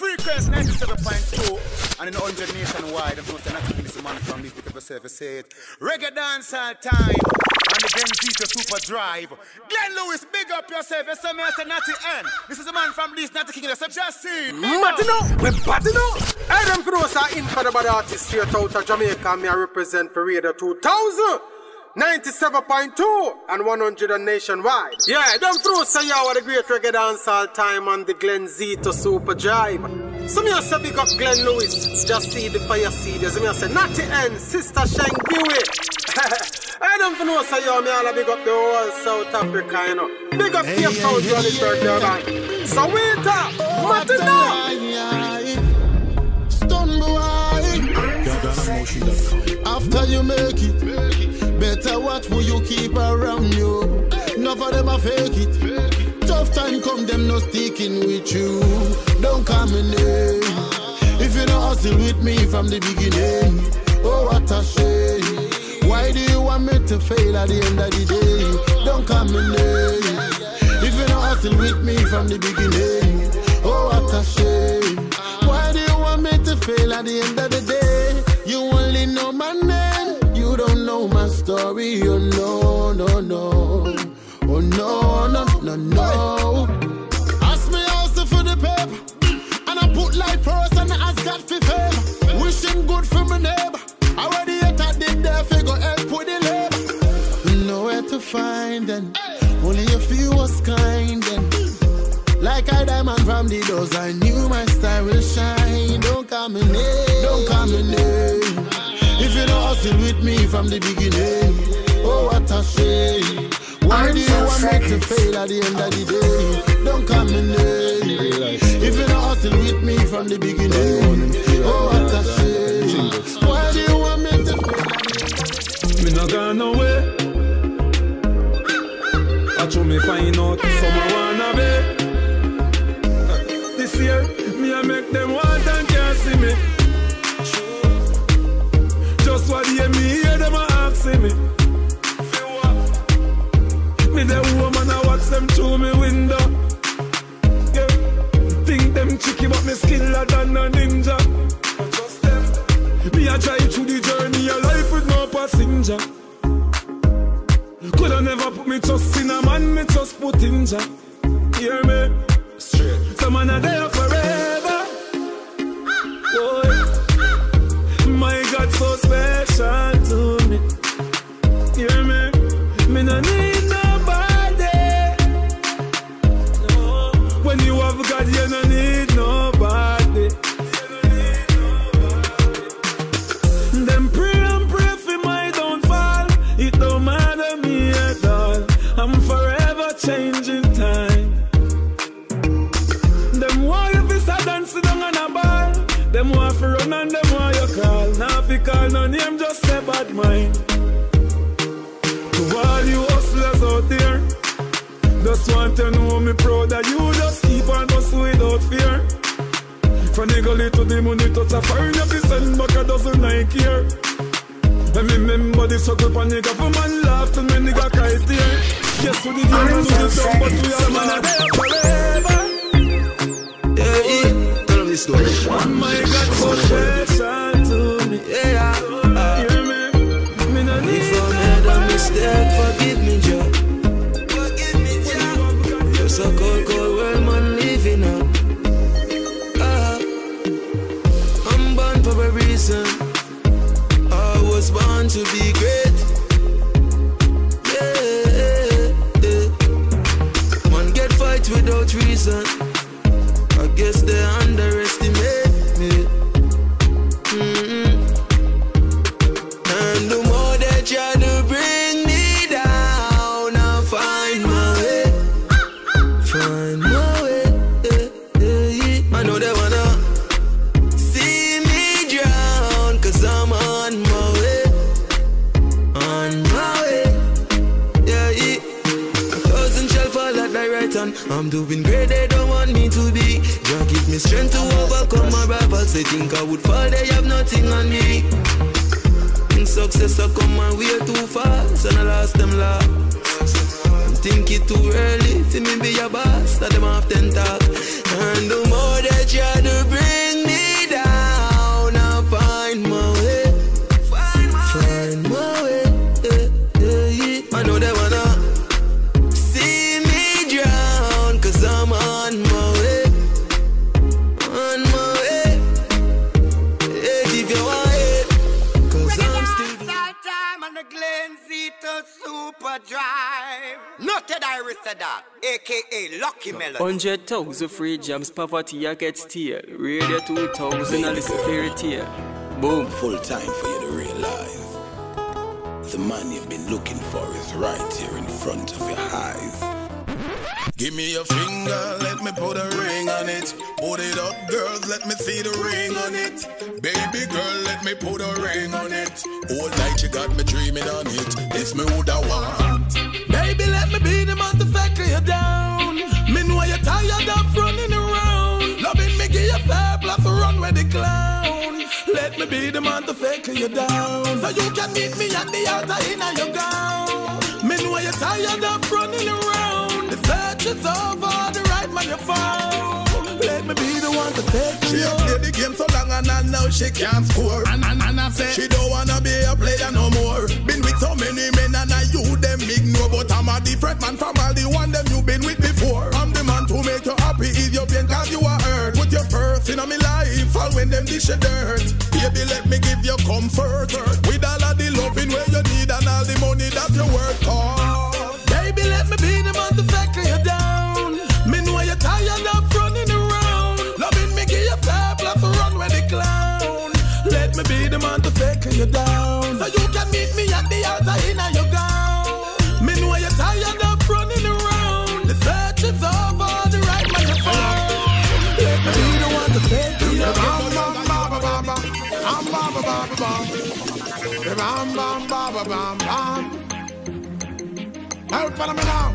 frequency 97.2 and in 100 nationwide. I'm going to not this man from this because service say it. Reggae dance all time. And the Gen Z super drive. Glenn Lewis, big up yourself. Yes, sir, I say Natty N. This is a man from this Natty King. That's just see. Matino, we Batino. Adam Frosa in for the bad artist straight out of Jamaica. Me I represent for Radio 2000. 97.2 and 100 nationwide. Yeah, them through say you are the great reggae dance all time on the Glen Z to Super Drive. So me say big up Glenn Lewis, JahSeed the fire seed. So me say Natty N, Sister Shang Dewey. I don't know say you me all big up the whole South Africa, you know. Big up Cape Town, Johannesburg, Durban. So wait up, Martina. Stun After you make you keep around you. None of them a fake it. Tough time come, them no sticking with you. Don't come in there. If you don't hustle with me from the beginning, oh what a shame. Why do you want me to fail at the end of the day? Don't come in there. If you don't hustle with me from the beginning, oh what a shame. Why do you want me to fail at the end of the day? My oh no, no, no. Oh no, no, no, no. Ask me also for the paper. And I put life first and I ask God for favor. Wishing good for my neighbor. Already yet I did there, figure help with the labor. Nowhere to find them. Only a few was kind then. Like I diamond from the doors, I knew from the beginning, oh what a shame. Why I'm do you so want me to fail at the end of the day? Don't come in there. If you don't hustle with me from the beginning, oh what a shame. Why do you want me to fail? Me not gone nowhere. I show me find out some I wanna be. This year, me I make them want and can't see me. Skiller than a ninja. Just them. Me a try through the journey of life with no passenger. Coulda never put me trust in a man, me just put in ja. Hear me? Straight. Some man are there forever. Boy. My God, so special to me. Hear me? Me no need changing time. Them want you to dance down on a ball. Them want to run and them want you crawl. Now if you call no name, just say bad mind. To all you hustlers out there, just want to know me proud that you just keep on hustle without fear. From the gully to the money touch a fire, you be send back a dozen like here. And me remember the circle pan for man laugh till me nigga cry tear. Yes, we did you do the song, but we are man forever. Yeah, yeah. Tell them this story. Oh my God, special to me. Yeah, uh, Hear me? Me no need if I made a mistake, forgive me, Joe. Forgive me, Joe. You're so cold, lost them laugh. I'm thinking too Hundred thousand free jams, poverty I get steal. Radio 2000, I listen fairy tale. Boom. Full time for you to realize the man you've been looking for is right here in front of your eyes. Give me your finger, let me put a ring on it. Put it up, girls, let me see the ring on it. Baby girl, let me put a ring on it. All night you got me dreaming on it. This me would I want. Baby, let me be the factor you down. Tired of running around. Loving me, give you fair plus run with the clown. Let me be the man to fake you down. So you can meet me at the altar in your gown. Me know you're tired of running around. The search is over, the right man you found. Let me be the one to take She you. have played the game so long and I know she can't score. And, and, and I say she don't wanna be a player no more. Been with so many men and I you them ignore, but I'm a different man from all the one them you them dish your dirt. Baby, let me give you comfort with all of the loving where you need and all the money that you work Bam, bam, bam, bam, bam, bam. Help follow me now.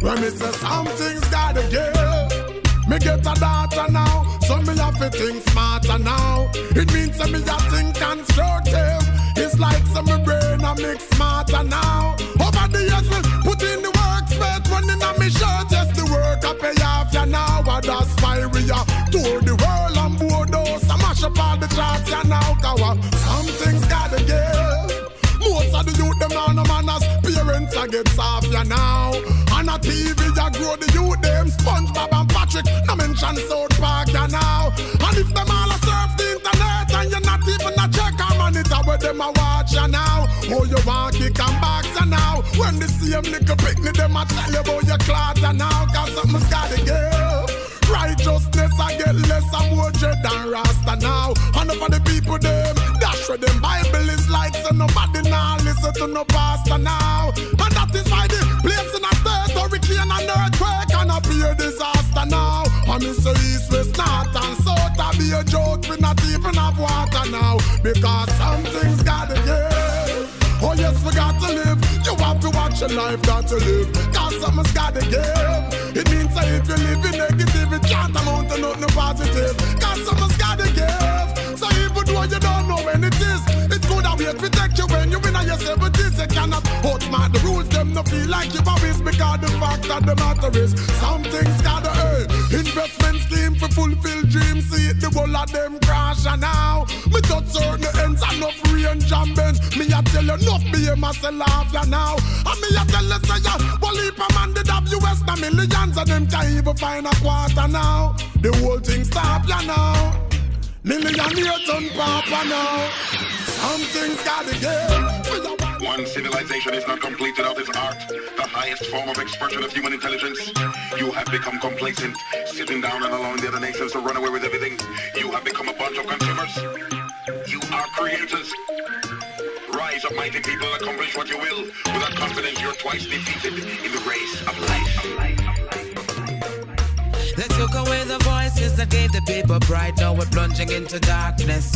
When me say something's gotta give. Me get a daughter now, so me have to think smarter now. It means that me a think constructive. It's like some me brain a mix smarter now. Over the years we put in the work, sweat running on me shirt. Yes, the work I pay off ya now. And that's why we are tour the world mash up all the charts ya now. Cause something's gotta give. Most of the youth them now no manners Parents a get soft ya now. On a TV ya grow the youth them. SpongeBob and Patrick No mention South Park ya now. And if them all a surf the internet And you not even a check a monitor Where them a watch ya now. Oh you want kick and box ya now. When the same little picnic them a tell you about your cloth ya now. Cause something's gotta give Righteousness I get less and more dread than Rasta where them Bible is like so nobody now listen to no pastor now. And that is why the place in a state hurricane and earthquake and a pure disaster now. And me say east, west, north and south I be a joke, we not even have water now. Because something's gotta give. Oh yes, we got to live. You have to watch your life, got to live. Cause something's gotta give. It means that if you live in negative, it can't amount to nothing positive. Cause something's gotta give. So even though you don't know when it is, it could have wait to take you when you win on your 70s. You cannot outsmart the rules, them no feel like you've always because fact that the matter is something's gotta earn. Investment scheme for fulfill dreams, see it, the whole of them crash and now. Me touch certain ends, enough range and bends. Me a tell you enough be a muscle off ya now. And me a tell you say ya, well a man did have US na millions and them can't even find a quarter now. The whole thing stop ya now. Millionaire turn papa now. Something's gotta give. One civilization is not complete without its art, the highest form of expression of human intelligence. You have become complacent, sitting down and allowing the other nations to run away with everything. You have become a bunch of consumers. You are creators. Rise up, mighty people, accomplish what you will. Without confidence, you're twice defeated in the race of life. They took away the voices that gave the people pride. Now we're plunging into darkness.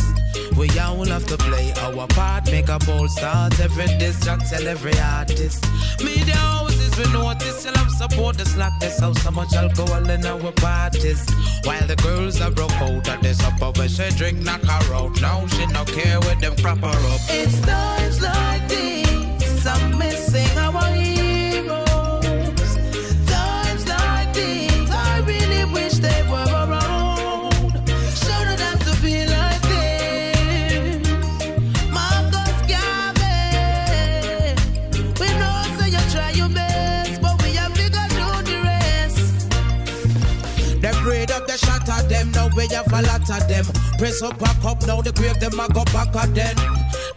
We all have to play our part, make a bold start. Every disc, tell every artist. Media houses, we notice, have support the slackness of so much alcohol in our parties. While the girls are broke out of this upper where she drink, knock her out. Now she no care with them prop her up. It's times like these, a lot of them. Press up, back up, now the grave them a go back again.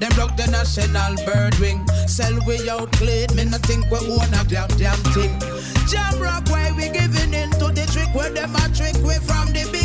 Them broke the national bird wing. Sell we out clean, me not think we own a damn damn thing. Jam rock, why we giving in to the trick where them a trick we from the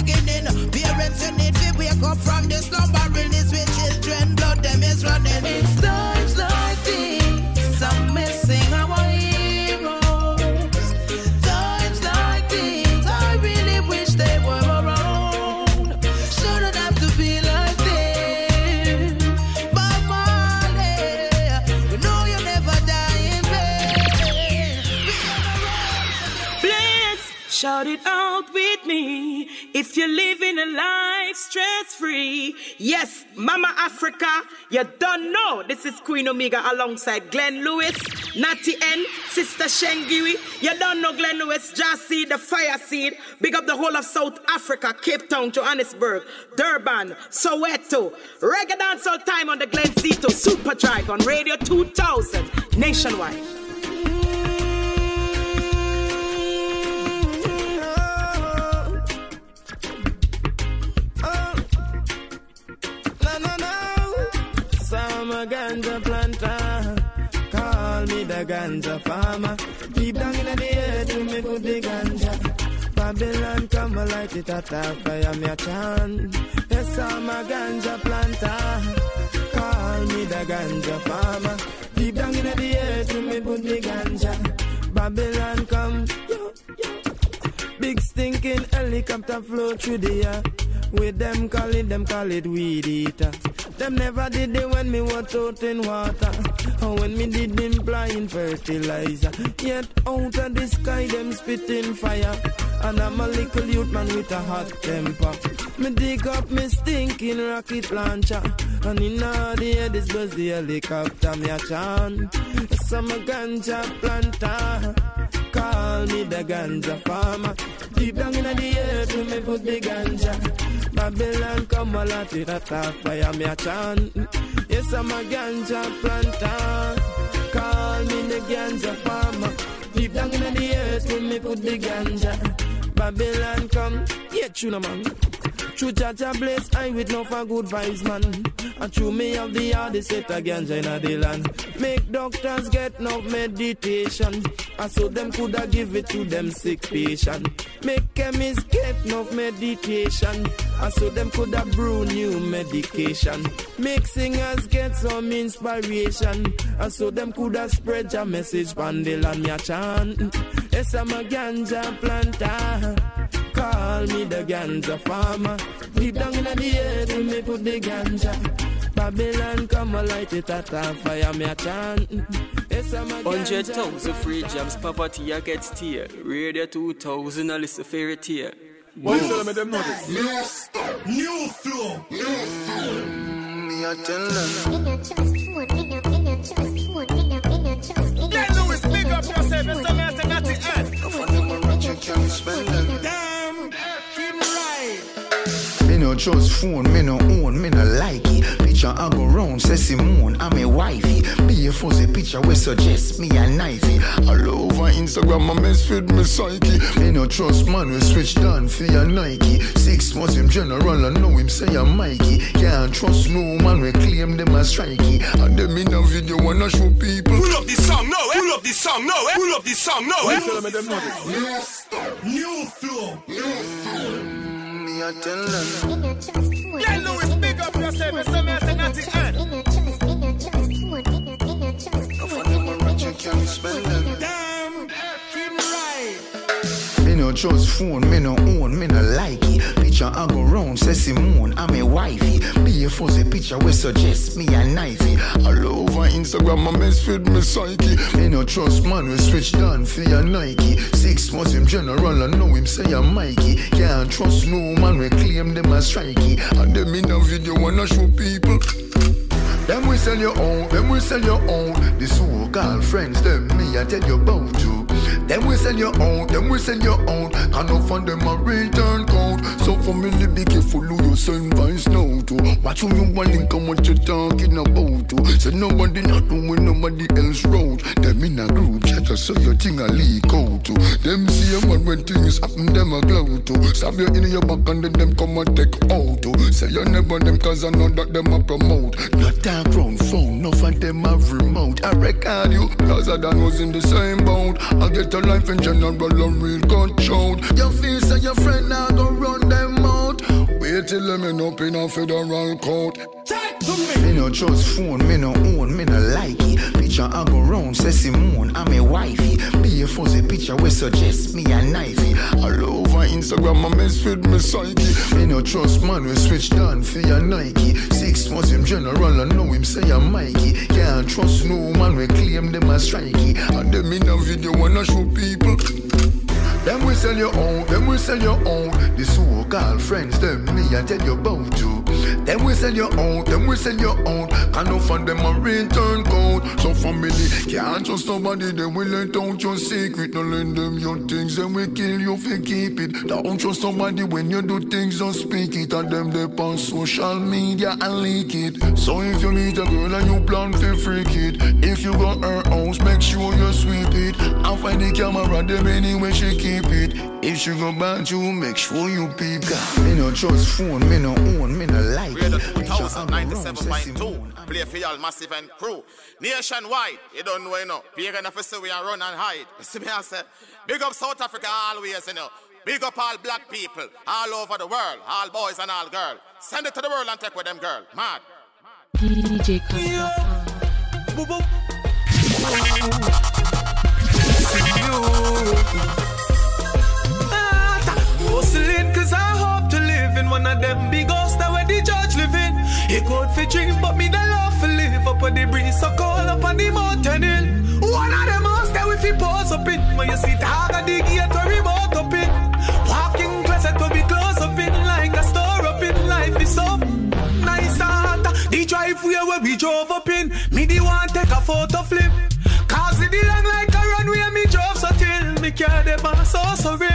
If you're living a life stress free, yes, Mama Africa, you don't know. This is Queen Omega alongside Glenn Lewis, Natty N, Sister Shengiwi. You don't know Glenn Lewis, Seed, the Fire Seed. Big up the whole of South Africa, Cape Town, Johannesburg, Durban, Soweto. Reggae dancehall time on the Glen Zito Super Drive on Radio 2000 nationwide. Ganja farmer. Deep down in the earth, me put the ganja. Babylon come and light it at a fire, me a chant. Yes, I'm a ganja planter. Call me the ganja farmer. Deep down in the earth, me put the ganja. Babylon come, yo, yo. Big stinking helicopter flow through the air. With them call it, them call it weed eater. Them never did it when me was out in water. Or when me did implying fertilizer. Yet out of the sky them spitting fire. And I'm a little youth man with a hot temper. Me dig up me stinking rocket launcher. And in all the air this was the helicopter me a chant. Some ganja planter. Call me the ganja farmer. Deep down in the earth, with me put the ganja. Babylon come a lot at a fire me a chant. Yes, I'm a ganja planter. Call me the ganja farmer. Deep down in the earth, with me put the ganja. Babylon come, yeah, tuna man. True Jaja bless I with no for good vibes, man. And true me have the hardest set of ganja in the land. Make doctors get no meditation. And so them coulda give it to them sick patient. Make chemists get no medication. And so them coulda brew new medication. Make singers get some inspiration. And so them coulda spread your message pan the land me a chant. Yes, I'm a ganja planter. Call me the ganja farmer. Deep down in the earth, me put the ganja. Babylon come a light it at a fire, me a chant. Yes, I'm a Hundred ganja free jams, poverty I get steer. Radio 2000, I listen fairy tale. Why you tell me them notice? New flow. New. Mm, me a tell them. Glenn Lewis, big up yourself. It's the last and not the end. You can spend them. Damn, keep right. Me no trust phone, me no own, me no like it. Picture I go round, say Simone, I'm a wifey. Be a fuzzy picture we suggest me a knifey. All over Instagram, I mess with me psyche. Me no trust man, we switch down for your Nike. Six months him general, I know him say I'm Mikey. Can't trust no man, we claim them as strikey. And them in a video wanna show people. Pull up this song now, eh? Pull up this song now, eh? Pull up this song now, eh? Why you tell me them notice? New flow. Me. Glenn Lewis, big up yourself. Last and not the end. You. Trust phone, me no own, me no like it. Picture I go round, say Simone, I'm a wifey. Be a fuzzy picture we suggest me a knifey. All over Instagram, I mess with me psyche. Me no trust man, we switch down for your Nike. Six months him general, I know him say I'm Mikey. Can't trust no man, we claim them as strikey. And them in a video wanna show people. Them we sell your own, them we sell your own. The so-called girlfriends, them me I tell you about you. Them we send your own, them we send your own. Can not find them a return. So for me, be careful who you send vice now to. Watch who you want link and what you talking about to. So nobody not doing nobody else road. Them in a group chat so your thing a leak out to. Them see a man when things happen, them a glow to. Stab you in your back and then them come and take out to. Say you never them cause I know that them a promote. Not dark round phone, no for them have remote. I record you, cause I done was in the same boat. I get a life in general, a real control. Your face and your friend now go run them out. Wait till them end up in a federal court. Me no trust phone, me no own, me no like it. Picture I go round, say Simone, I'm a wifey. Be a fuzzy picture we suggest me a knifey. All over Instagram, I mess with me psyche. Me no trust man, we switch down for your Nike. Six months him general, I know him say I'm Mikey. Can't trust no man, we claim them as strikey. And them in a video wanna show people. Them we sell your own, them we sell your own. The so-called friends, them me I tell you about you. Them we sell your own, them we sell your own. Can no fund them a return code. So family can't trust somebody, them we let out your secret. No lend them your things, then we kill you if you keep it. Don't trust somebody when you do things, don't speak it. And them they on social media and leak it. So if you meet a girl and you plan to freak it, if you got her house, make sure you sweep it. And find the camera, them anyway she keep it. If she go back you, make sure you peep. God, Me no trust phone, me no own, me no like We're the it. Picture I go round, say 2097.2. Play for y'all massive and crew. Nationwide, you don't know, you know. We're gonna see we are run and hide. You see me, I say, big up South Africa always, you know. Big up all black people all over the world, all boys and all girls. Send it to the world and take with them, girl. Mad. DJ Costa. Hustling cause I hope to live in one of them big house that where the judge living. It good for drink, but me the love for live up on the breeze so cold up on the mountain hill. One of them house that we fi pose up in. When you see dog at the gate we both up in. Walking closet where be close up in. Like a store up in. Life is up. Nice and hot. The driveway where we drove up in. Me the one take a photo flip. Cause it the long like a runway me drove so till me carry the boss so sorry.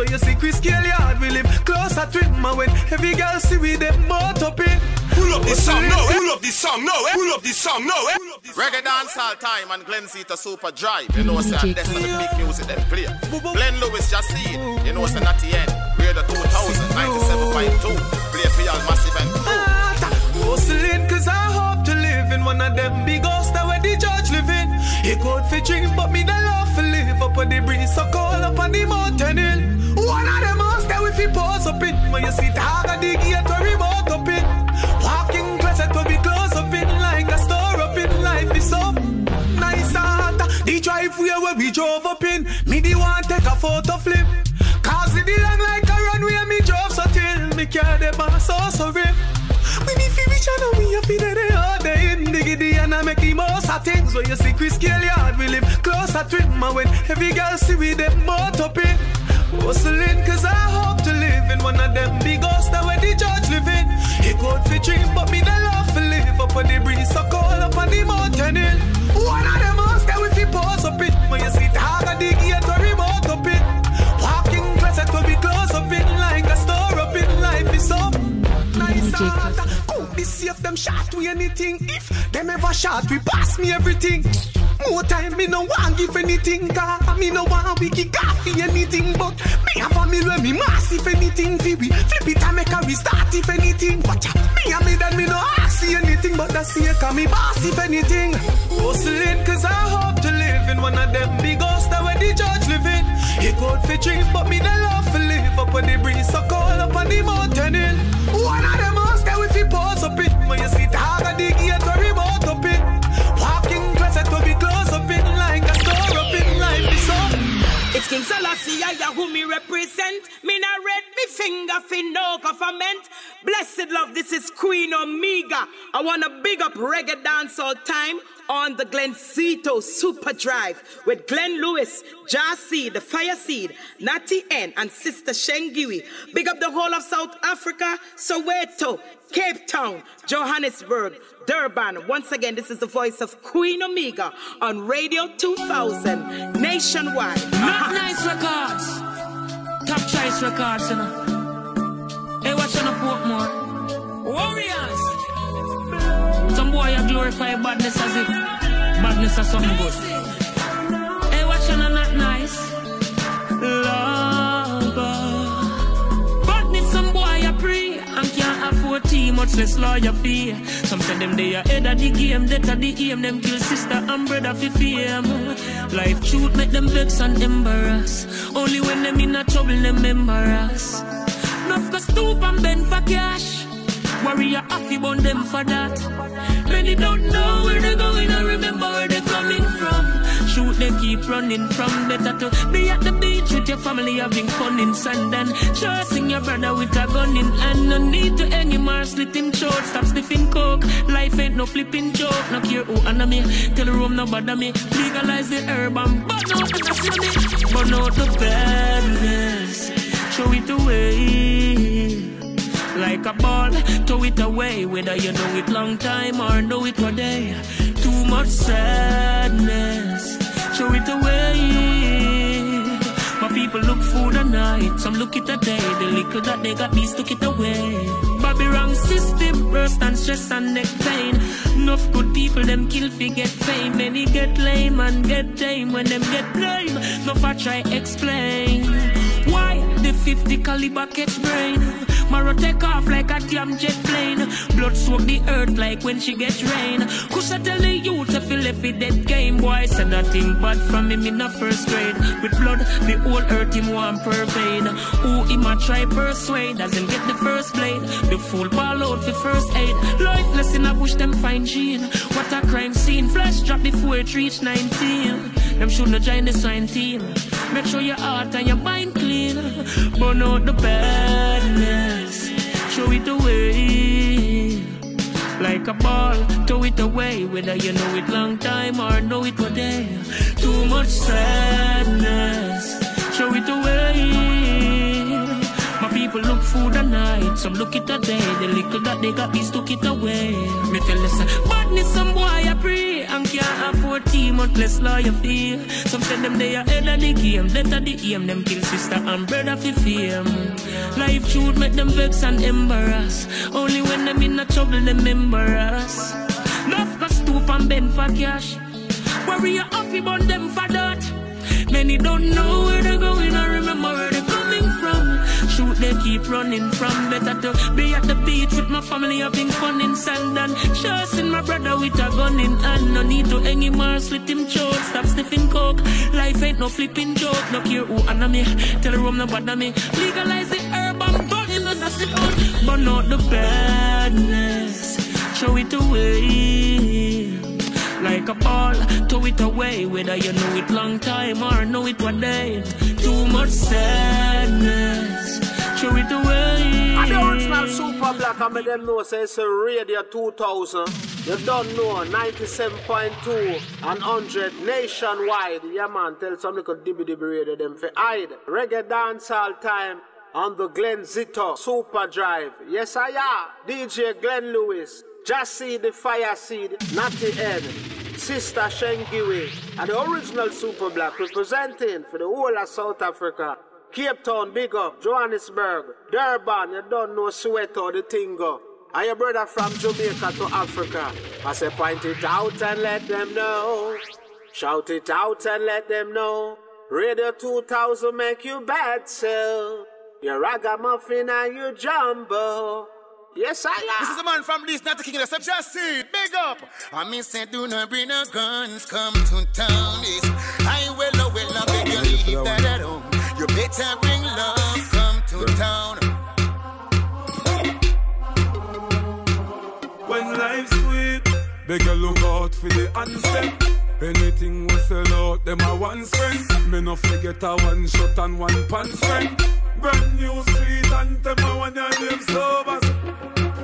Most of things where you see Chris Scale yard we live closer to him and when every girl see we them both up in. Pull up this song now, eh? Pull up this song now, eh? Pull up this song now, eh? Reggae dance all time and Glen Zeta Super Drive. You know, say that's the big music them play. Glenn Lewis just see it. You know, say not the end. We're the 2000, 97.2. Play for y'all massive and crew. Hustling cause I hope to live in one of them big house that where the judge live in. He good for drink but you see dog at the gate we both up in. Walking closet where we close up in. Like a store up in. Life is up. Nice and. The driveway where we drove up in. Me the one take a photo flip. Cause it long like a runway me drove so till me carry the boss so sorry. We need fi reach and we a fi there all day in the giddy and I make the most of things where you see Chris Scale yard we live closer to him and when every girl see we them both up. Hustling cause I Good fi drink but me the love for live up on the breeze so cold up on the mountain hill. One of them house that we fi pose up in when you see dog the gate where we both up in. Walking closet where be close up in like a store up in life is up. Nice and. Could be safe them shot we anything. If them ever shot we pass me everything. More time me no want give anything. Cause me no want kick off for anything. But me a family where me mass if anything. Fi we flip it and make a restart if anything. Watch out. Me and me then me no ask see anything. But that's here cause me boss if anything. Oh, Hustling cause I hope to live in one of them big house that where the judge live in. He good for drink but me the love for live up on the breeze so cold up on the mountain hill. I who me represent. Me not red, me finger fin no government. Blessed love, this is Queen Omega. I wanna big up reggae dance all time on the Glencito Super Drive with Glenn Lewis, JahSeed, the Fire Seed, Natty N, and Sister Shengiwi. Big up the whole of South Africa, Soweto, Cape Town, Johannesburg, Durban. Once again, this is the voice of Queen Omega on Radio 2000 nationwide. Not nice records. Top choice records, you know. Hey, watch on the Portmore. Warriors. Some boy a glorify badness as if badness is something good. Hey, watch on the not nice. Lover. Uh. Badness some boy a pre and can't afford team much less lawyer fee. Some say them they ahead of the game, that of the aim, them kill sister and brother for fame. Life truth make them vex and embarrass. Only when them in a trouble, them embarrass. Enough cause stoop and bend for cash. Warrior happy bun them for that. Many don't know where they're going or remember where they're coming from. Shoot them keep running from better to be at the beach with your family having fun in sand and chasing your brother with a gun in hand. No need to any more slit him short, stop sniffing coke. Life ain't no flipping joke. No care who under me, tell the room no bother me. Legalize the herb and burn out the me. Burn out the badness, show it away like a ball, throw it away. Whether you know it long time or know it one day. Too much sadness, throw it away. My people look for the night, some look it a day. The liquor that they got, these took it away. Bobby wrong system, burst and stress and neck pain. Enough good people, them kill fi get fame. Many get lame and get tame when them get blame. Enough I try explain. Why the 50 caliber catch brain? Marrow take off like a damn jet plane. Blood soak the earth like when she gets rain. Cause I tell the youth to feel if it dead game. Boy said nothing bad from him in the first grade. With blood, the whole earth him want pervade. Who him a try persuade doesn't get the first blade. The fool ball out for first aid. Lifeless in a bush them find gene. What a crime scene. Flash drop before it reach 19. Them shouldn't join the sign team. Make sure your heart and your mind clean. Burn out the badness. Show it away. Like a ball, throw it away. Whether you know it long time or know it one day. Too much sadness. Show it away. My people look for the night, some look it a day. The little that they got, these took it away. Me tell you, badness, some boy I pray and can't afford team, much less fee. Some say them they are head of the game, that the aim, them kill sister and brother for fame. Life truth make them vex and embarrass. Only when them in a trouble, them embarrass. Enough got stoop and bend for cash. Worry Warrior happy but them for that. Many don't know where they're going or remember where they're coming from. Shoot, they keep running from better to be at the beach with my family having fun in sand and chasing my brother with a gun in hand. No need to any more slit him throat, stop sniffing coke. Life ain't no flipping joke, no care who under me. Tell the room no bother me. Legalize the herb and burn it on the sit on. Burn out the badness, show it away like a ball, throw it away. Whether you know it long time or know it one day. Too much sadness, away. And the original Super Black, I made them know, say it's a Radio 2000. You don't know, 97.2 and 100 nationwide. Yeah, man, tell some little dibby dibby radio them for hide. Reggae dance all time on the Glen Zito Super Drive. Yes, I am. DJ Glenn Lewis. JahSeed the fire seed, Natty Ed, Sister Shengiwi, and the original Super Black representing for the whole of South Africa. Cape Town, big up, Johannesburg, Durban, you don't know Soweto, the Tingo. And your brother from Jamaica to Africa. I say point it out and let them know. Shout it out and let them know. Radio 2000 make you bad sell. You ragamuffin and you jumbo. Yes, I am. This is a man from this, not the king of the Just see, big up. I mean, say, do not bring no guns, come to town. It's I will, oh, will, I beg you leave that at home. You better bring love, come to town. When life's sweet, beg you look out for the unstep. Anything we sell out, them a one spend. Me no forget a one shot and one pan spend. Brand new sweet and them a one your name sobers.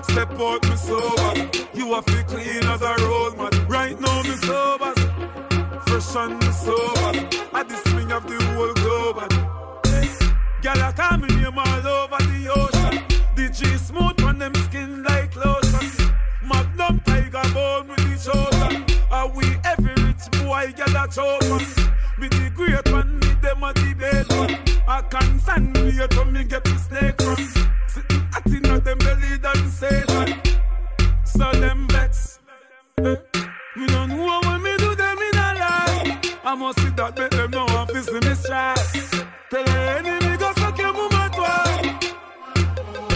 Step out me sober. You a fi clean as a road man. Right now me sobers. Fresh and me sober. At the swing of the whole globe. Gyal a call me name all over the ocean. The G smooth on them skin like lotion. Magnum tiger bone with the chosen. Are we every rich boy gyal a choke Me the great one, me them a debate one. I can't stand me to me get the snake from. Sitting at in them belly than Satan. So them vex. Eh? Me don't know I must see that make them know I'm fixing this stress. Tell the enemy go suck your mama twice.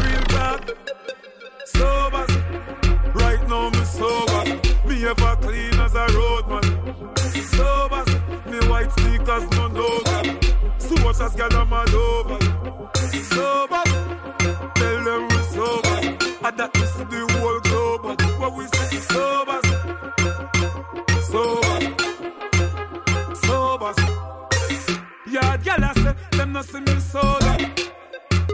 Real bad, sober. Right now me sober. Me ever clean as a roadman. Sober. Me white sneakers no no. So much as girl I'm all over. Sober. no see me soda.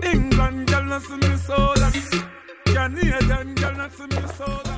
England girl no see me soda. Canadian girl no see me soda.